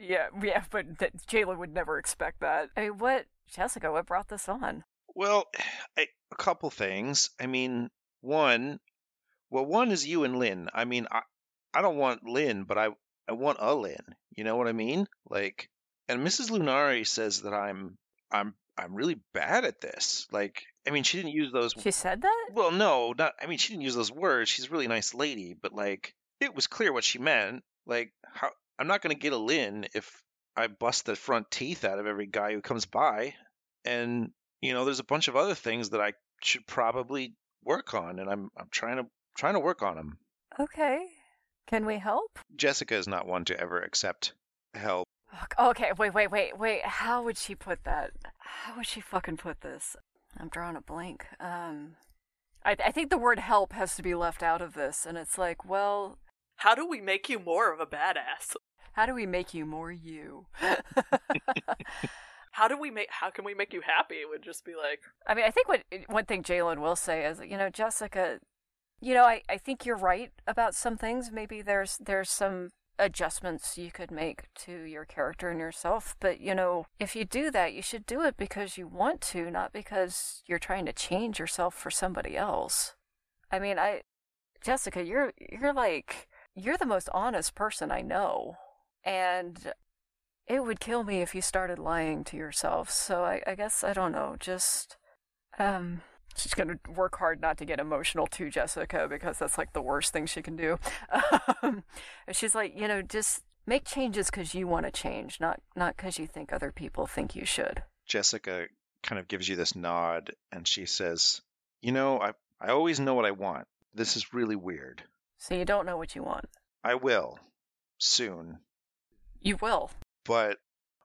Yeah, yeah, but th- Jalen would never expect that. I mean, what? Jessica, what brought this on? Well, I, a couple things. I mean, one, well, one is you and Lynn. I mean, I I don't want Lynn, but I I want a Lynn. You know what I mean? Like, and Mrs. Lunari says that I'm I'm I'm really bad at this. Like, I mean, she didn't use those She said that? Well, no, not. I mean, she didn't use those words. She's a really nice lady, but like, it was clear what she meant. Like, how I'm not gonna get a Lynn if I bust the front teeth out of every guy who comes by, and you know, there's a bunch of other things that I should probably work on, and I'm I'm trying to trying to work on them. Okay. Can we help? Jessica is not one to ever accept help. Okay, wait, wait, wait, wait. How would she put that? How would she fucking put this? I'm drawing a blank. Um, I, I think the word help has to be left out of this, and it's like, well, how do we make you more of a badass? how do we make you more you? How do we make? How can we make you happy? It would just be like, I mean, I think what one thing Jalen will say is, you know, Jessica, you know, I, I think you're right about some things. Maybe there's there's some adjustments you could make to your character and yourself, but you know, if you do that, you should do it because you want to, not because you're trying to change yourself for somebody else. I mean, I Jessica, you're you're like you're the most honest person I know. And it would kill me if you started lying to yourself. So I, I guess I don't know. Just um, she's gonna work hard not to get emotional to Jessica because that's like the worst thing she can do. Um, she's like, you know, just make changes because you want to change, not not because you think other people think you should. Jessica kind of gives you this nod, and she says, "You know, I I always know what I want. This is really weird. So you don't know what you want. I will soon." You will. but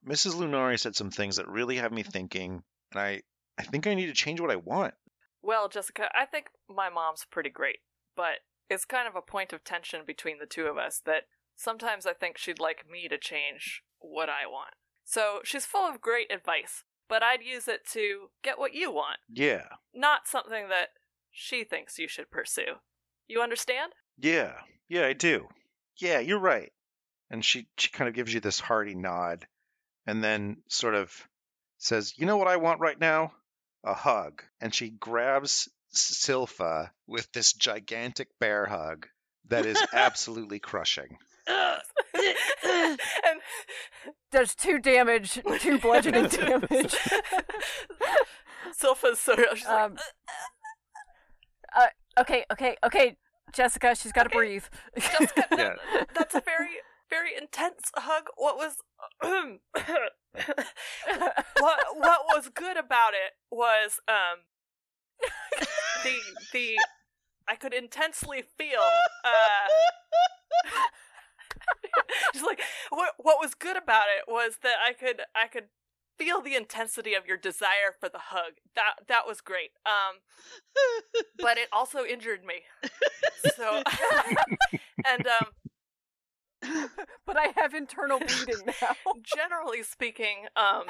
Mrs. Lunari said some things that really have me thinking, and I, I think I need to change what I want. Well, Jessica, I think my mom's pretty great, but it's kind of a point of tension between the two of us that sometimes I think she'd like me to change what I want. So she's full of great advice, but I'd use it to get what you want, Yeah, not something that she thinks you should pursue. You understand? yeah, yeah, I do. Yeah, you're right. And she, she kind of gives you this hearty nod, and then sort of says, "You know what I want right now? A hug." And she grabs S- Silpha with this gigantic bear hug that is absolutely crushing. and does two damage, two bludgeoning damage. Silpha's so she's like, Um, uh, okay, okay, okay, Jessica, she's got to Okay. breathe. Jessica, that- Yeah. that's a very, very intense hug. What was what what was good about it was um the the I could intensely feel uh just like what what was good about it was that I could I could feel the intensity of your desire for the hug. That that was great. Um but it also injured me. So and um but I have internal bleeding now. generally speaking, um,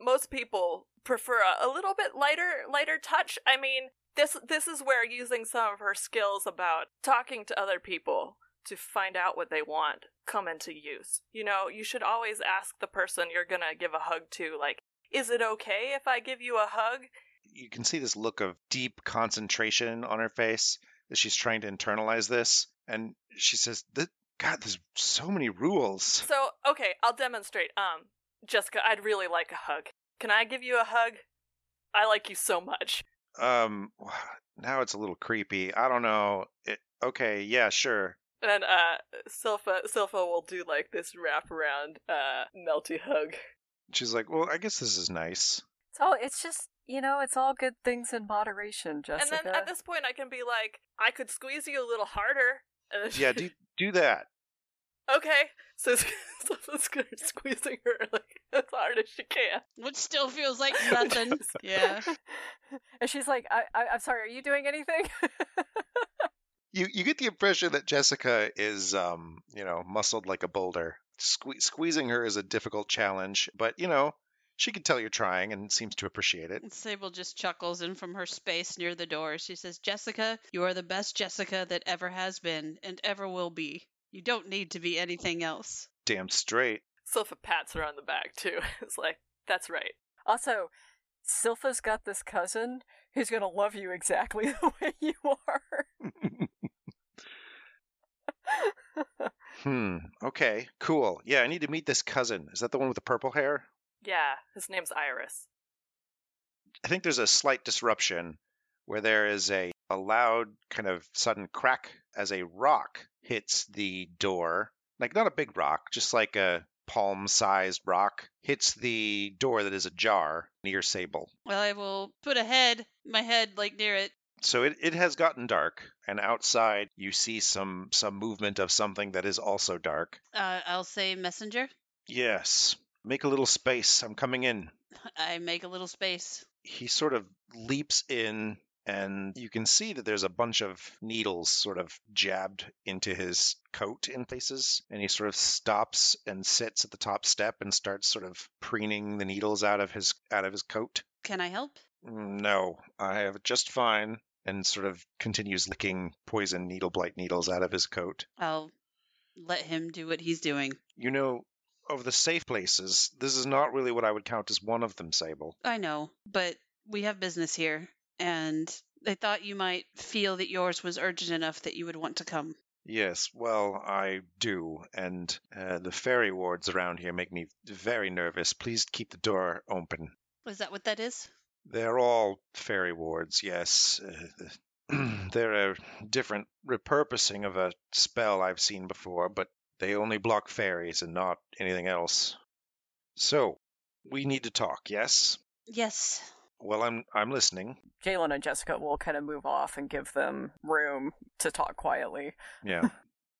most people prefer a, a little bit lighter, lighter touch. I mean, this this is where using some of her skills about talking to other people to find out what they want come into use. You know, you should always ask the person you're gonna give a hug to, like, is it okay if I give you a hug? You can see this look of deep concentration on her face as she's trying to internalize this. And she says, "Th- God, there's so many rules. So, okay, I'll demonstrate. Um, Jessica, I'd really like a hug. Can I give you a hug? I like you so much. Um, now it's a little creepy. I don't know. It, okay, yeah, sure. And uh Silpha Silpha will do like this wraparound uh melty hug. She's like, well, I guess this is nice. So it's just, you know, it's all good things in moderation, Jessica. And then at this point I can be like, I could squeeze you a little harder. And then she- Yeah, do do that. okay. So Silpha's gonna squeezing her like as hard as she can. Which still feels like nothing. yeah. and she's like, I, I, I'm sorry, are you doing anything? You you get the impression that Jessica is, um, you know, muscled like a boulder. Sque- squeezing her is a difficult challenge, but you know, she can tell you're trying and seems to appreciate it. And Sable just chuckles in from her space near the door. She says, Jessica, you are the best Jessica that ever has been and ever will be. You don't need to be anything else. Damn straight. Silpha pats her on the back too. It's like, that's right. also, Silpha's got this cousin who's gonna love you exactly the way you are. Hmm. Okay. Cool. Yeah, I need to meet this cousin. Is that the one with the purple hair? Yeah, his name's Iris. I think there's a slight disruption where there is a, a loud kind of sudden crack as a rock hits the door. Like not a big rock, just like a palm sized rock hits the door that is ajar near Sable. Well, I will put a head, my head, like near it. So it, it has gotten dark, and outside you see some some movement of something that is also dark. Uh, I'll say messenger. Yes. Make a little space. I'm coming in. I make a little space. he sort of leaps in and you can see that there's a bunch of needles sort of jabbed into his coat in places and he sort of stops and sits at the top step and starts sort of preening the needles out of his out of his coat Can I help? "Mm, no i have it just fine and sort of continues licking poison needle blight needles out of his coat I'll let him do what he's doing. you know of the safe places this is not really what i would count as one of them sable I know, but we have business here, and I thought you might feel that yours was urgent enough that you would want to come. Yes, well, I do, and uh, the fairy wards around here make me very nervous. Please keep the door open. Is that what that is? They're all fairy wards, yes. Uh, they're a different repurposing of a spell I've seen before, but they only block fairies and not anything else. So, we need to talk, yes? Yes. Well, I'm I'm listening. Jalen and Jessica will kind of move off and give them room to talk quietly. Yeah.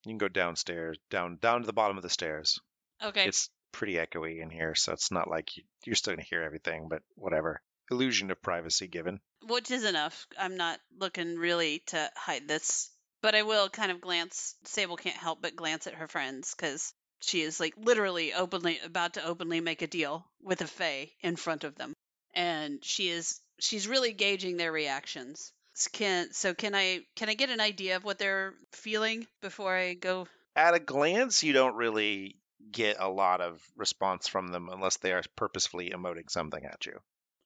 you can go downstairs, down down to the bottom of the stairs. Okay. It's pretty echoey in here, so it's not like you, you're still going to hear everything, but whatever. Illusion of privacy given. Which is enough. I'm not looking really to hide this, but I will kind of glance. Sable can't help but glance at her friends because she is like literally openly about to openly make a deal with a Fae in front of them, and she is she's really gauging their reactions. Can so can I can I get an idea of what they're feeling before I go? At a glance, you don't really get a lot of response from them unless they are purposefully emoting something at you.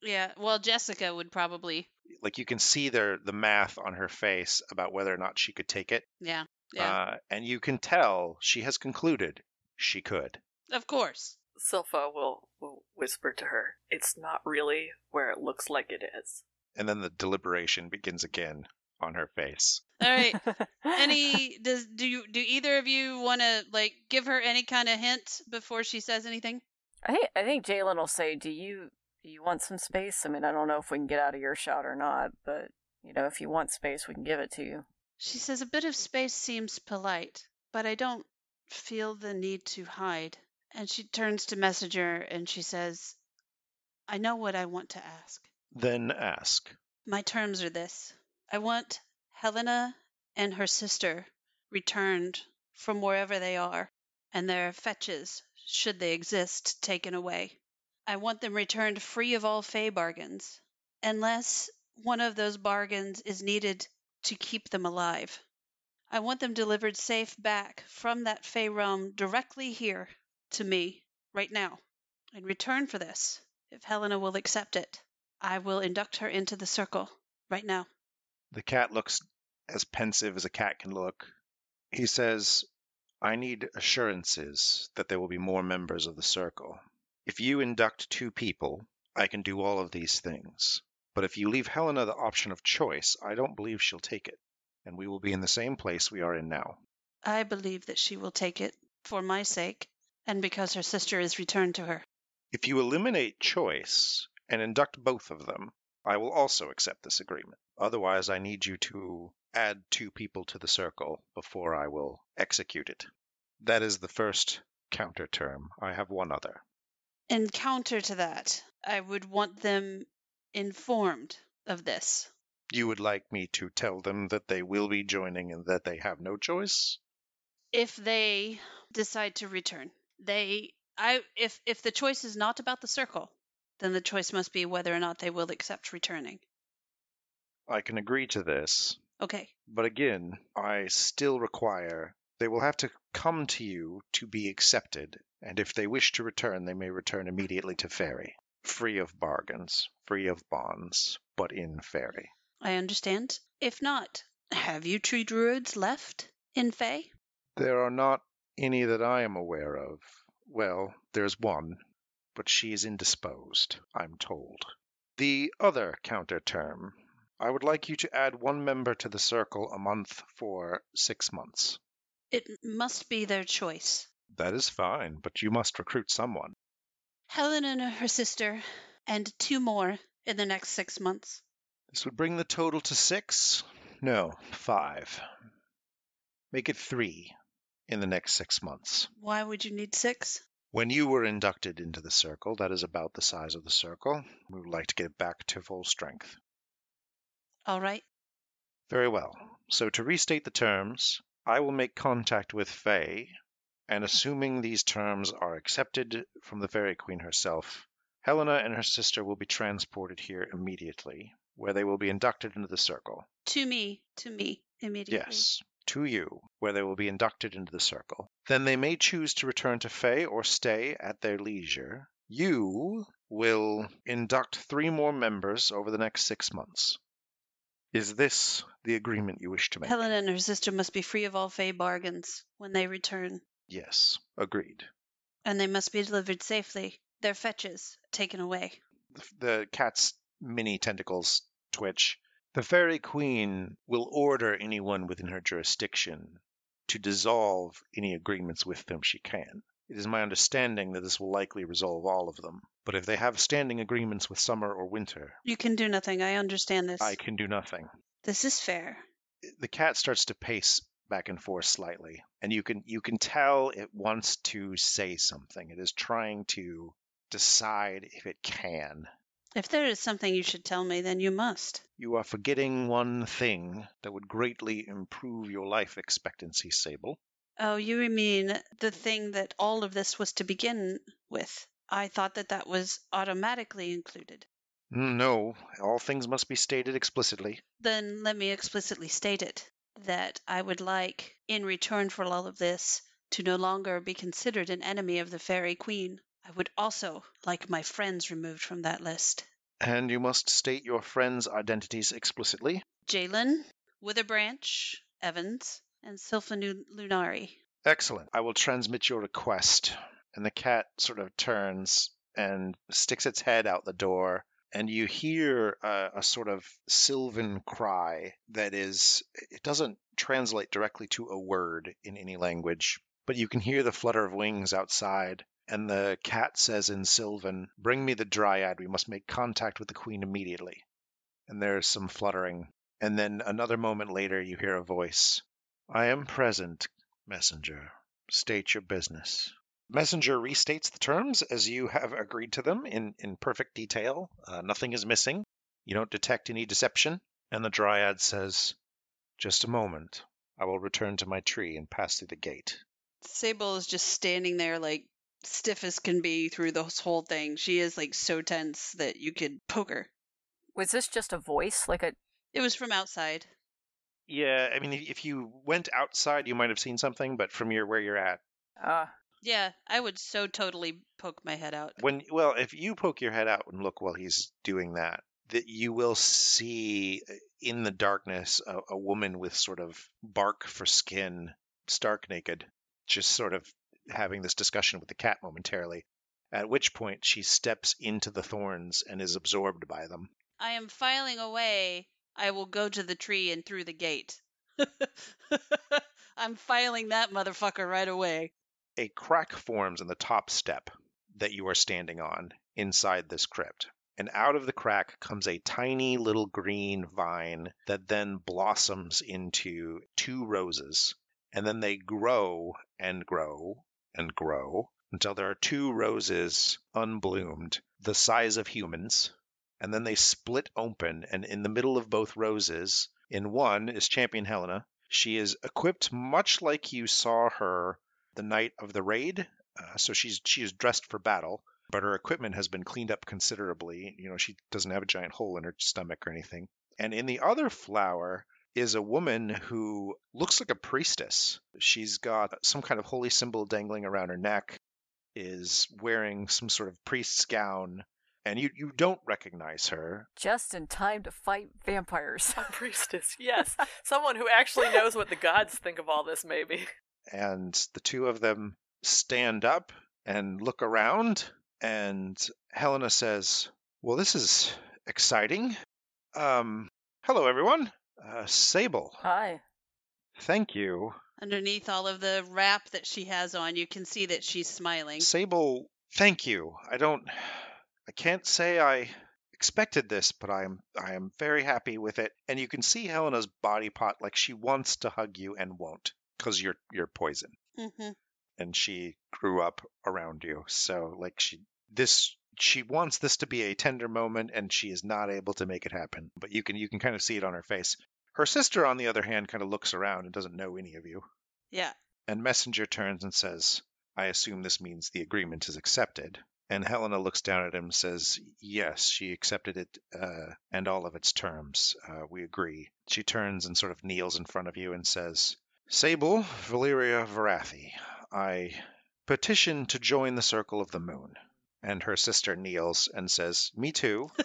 Yeah, well, Jessica would probably. Like you can see their the math on her face about whether or not she could take it, Yeah, yeah. uh, and you can tell she has concluded she could. Of course. Silpha will, will whisper to her, It's not really where it looks like it is. And then the deliberation begins again on her face. All right. Any does do you do either of you want to like give her any kind of hint before she says anything? I think I think Jalen will say, "Do you do you want some space?" I mean, I don't know if we can get out of your shot or not, but you know, if you want space, we can give it to you. She says a bit of space seems polite, but I don't feel the need to hide. And she turns to Messenger and she says, I know what I want to ask. Then ask. My terms are this I want Helena and her sister returned from wherever they are, and their fetches, should they exist, taken away. I want them returned free of all Fey bargains, unless one of those bargains is needed to keep them alive. I want them delivered safe back from that Fey realm directly here to me, right now. In return for this, if Helena will accept it, I will induct her into the circle right now. The cat looks as pensive as a cat can look. He says, I need assurances that there will be more members of the circle. If you induct two people, I can do all of these things. But if you leave Helena the option of choice, I don't believe she'll take it, and we will be in the same place we are in now. I believe that she will take it for my sake and because her sister is returned to her. If you eliminate choice and induct both of them, I will also accept this agreement. Otherwise, I need you to add two people to the circle before I will execute it. That is the first counter term. I have one other. In counter to that, I would want them informed of this. You would like me to tell them that they will be joining and that they have no choice? If they decide to return, they I if if the choice is not about the circle, then the choice must be whether or not they will accept returning. I can agree to this, Okay. but again, I still require they will have to come to you to be accepted, and if they wish to return, they may return immediately to Fairy, free of bargains, free of bonds, but in Fairy. I understand. If not, have you tree druids left in Fey? There are not any that I am aware of. Well, there's one, but she is indisposed, I'm told. The other counter term. I would like you to add one member to the circle a month for six months. It must be their choice. That is fine, but you must recruit someone. Helen and her sister, and two more in the next six months. This would bring the total to six? No, five. Make it three in the next six months. Why would you need six? When you were inducted into the circle, that is about the size of the circle. We would like to get it back to full strength. All right. Very well. So to restate the terms, I will make contact with Fey, and assuming these terms are accepted from the Fairy Queen herself, Helena and her sister will be transported here immediately, where they will be inducted into the circle. To me. To me. Immediately. Yes, to you, where they will be inducted into the circle. Then they may choose to return to Fey or stay at their leisure. You will induct three more members over the next six months. Is this the agreement you wish to make? Helen and her sister must be free of all Fey bargains when they return, Yes, agreed. and they must be delivered safely. Their fetches taken away. The, cat's mini tentacles twitch. The Fairy Queen will order anyone within her jurisdiction to dissolve any agreements with them she can. It is my understanding that this will likely resolve all of them. But if they have standing agreements with summer or winter, You can do nothing. I understand this. I can do nothing. This is fair. The cat starts to pace back and forth slightly, and you can you can tell it wants to say something. It is trying to decide if it can. If there is something you should tell me, then you must. You are forgetting one thing that would greatly improve your life expectancy, Sable. Oh, you mean the thing that all of this was to begin with? I thought that that was automatically included. Mm, No, all things must be stated explicitly. Then let me explicitly state it that I would like, in return for all of this, to no longer be considered an enemy of the Fairy Queen. I would also like my friends removed from that list. And you must state your friends' identities explicitly. Jalen, Witherbranch, Evans, and Sylphanu Lunari. Excellent. I will transmit your request. and the cat sort of turns and sticks its head out the door and you hear a, a, sort of sylvan cry that is it doesn't translate directly to a word in any language but you can hear the flutter of wings outside and the cat says in sylvan bring me the dryad we must make contact with the queen immediately. And there's some fluttering and then another moment later you hear a voice i am present messenger. State your business Messenger restates the terms as you have agreed to them in, in perfect detail. Uh, nothing is missing. You don't detect any deception. And the Dryad says, Just a moment. I will return to my tree and pass through the gate. Sable is just standing there, like stiff as can be through this whole thing. She is like so tense that you could poke her. Was this just a voice? Like a. It was from outside. Yeah, I mean, if you went outside, you might have seen something, but from your where you're at, Uh, Yeah, I would so totally poke my head out. when well if you poke your head out and look while he's doing that that you will see uh, in the darkness a, a woman with sort of bark for skin stark naked just sort of having this discussion with the cat momentarily at which point she steps into the thorns and is absorbed by them I am filing away. I will go to the tree and through the gate. I'm filing that motherfucker right away. A crack forms in the top step that you are standing on inside this crypt. And out of the crack comes a tiny little green vine that then blossoms into two roses. And then they grow and grow and grow until there are two roses unbloomed, the size of humans. And then they split open, and in the middle of both roses, in one is Champion Helena. She is equipped much like you saw her the night of the raid. Uh, so she's she is dressed for battle, but her equipment has been cleaned up considerably. You know, she doesn't have a giant hole in her stomach or anything. And in the other flower is a woman who looks like a priestess. She's got some kind of holy symbol dangling around her neck, is wearing some sort of priest's gown, and you, you don't recognize her. just in time to fight vampires. A priestess, yes. Someone who actually knows what the gods think of all this, maybe. And the two of them stand up and look around and helena says well this is exciting. Um hello everyone. Uh sable Hi. thank you. Underneath all of the wrap that she has on, you can see that she's smiling. sable thank you. I don't i can't say i expected this but i'm i am very happy with it. And you can see helena's body pot like she wants to hug you and won't because you're you're poison hmm and she grew up around you. So like she this she wants this to be a tender moment and she is not able to make it happen. But you can you can kind of see it on her face. Her sister on the other hand kind of looks around and doesn't know any of you. Yeah. And Messenger turns and says, "I assume this means the agreement is accepted." And Helena looks down at him and says, Yes, she accepted it uh, and all of its terms. Uh, we agree. She turns and sort of kneels in front of you and says, Sable, Valeria Varathi, I petition to join the Circle of the Moon. And her sister kneels and says, Me too.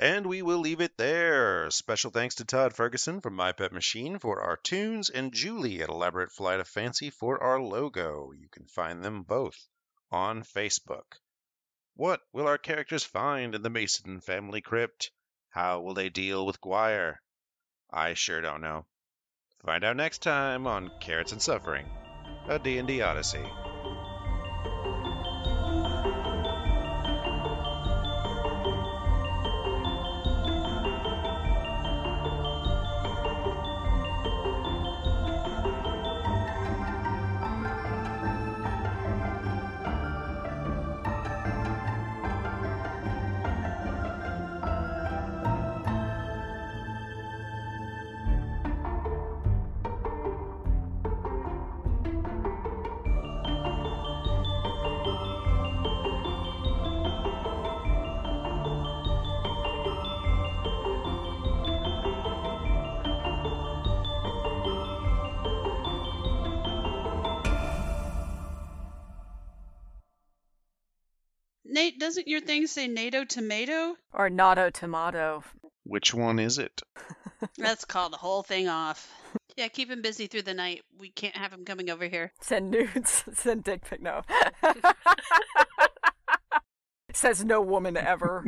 And we will leave it there. Special thanks to Todd Ferguson from My Pet Machine for our tunes and Julie at Elaborate Flight of Fancy for our logo. You can find them both on Facebook. What will our characters find in the Mason family crypt? How will they deal with Guire? I sure don't know. Find out next time on Carrots and Suffering, a D&D Odyssey. Thing say NATO tomato? Or Nato Tomato. Which one is it? Let's call the whole thing off. Yeah, keep him busy through the night. We can't have him coming over here. Send nudes. Send dick pic. No. Says no woman ever.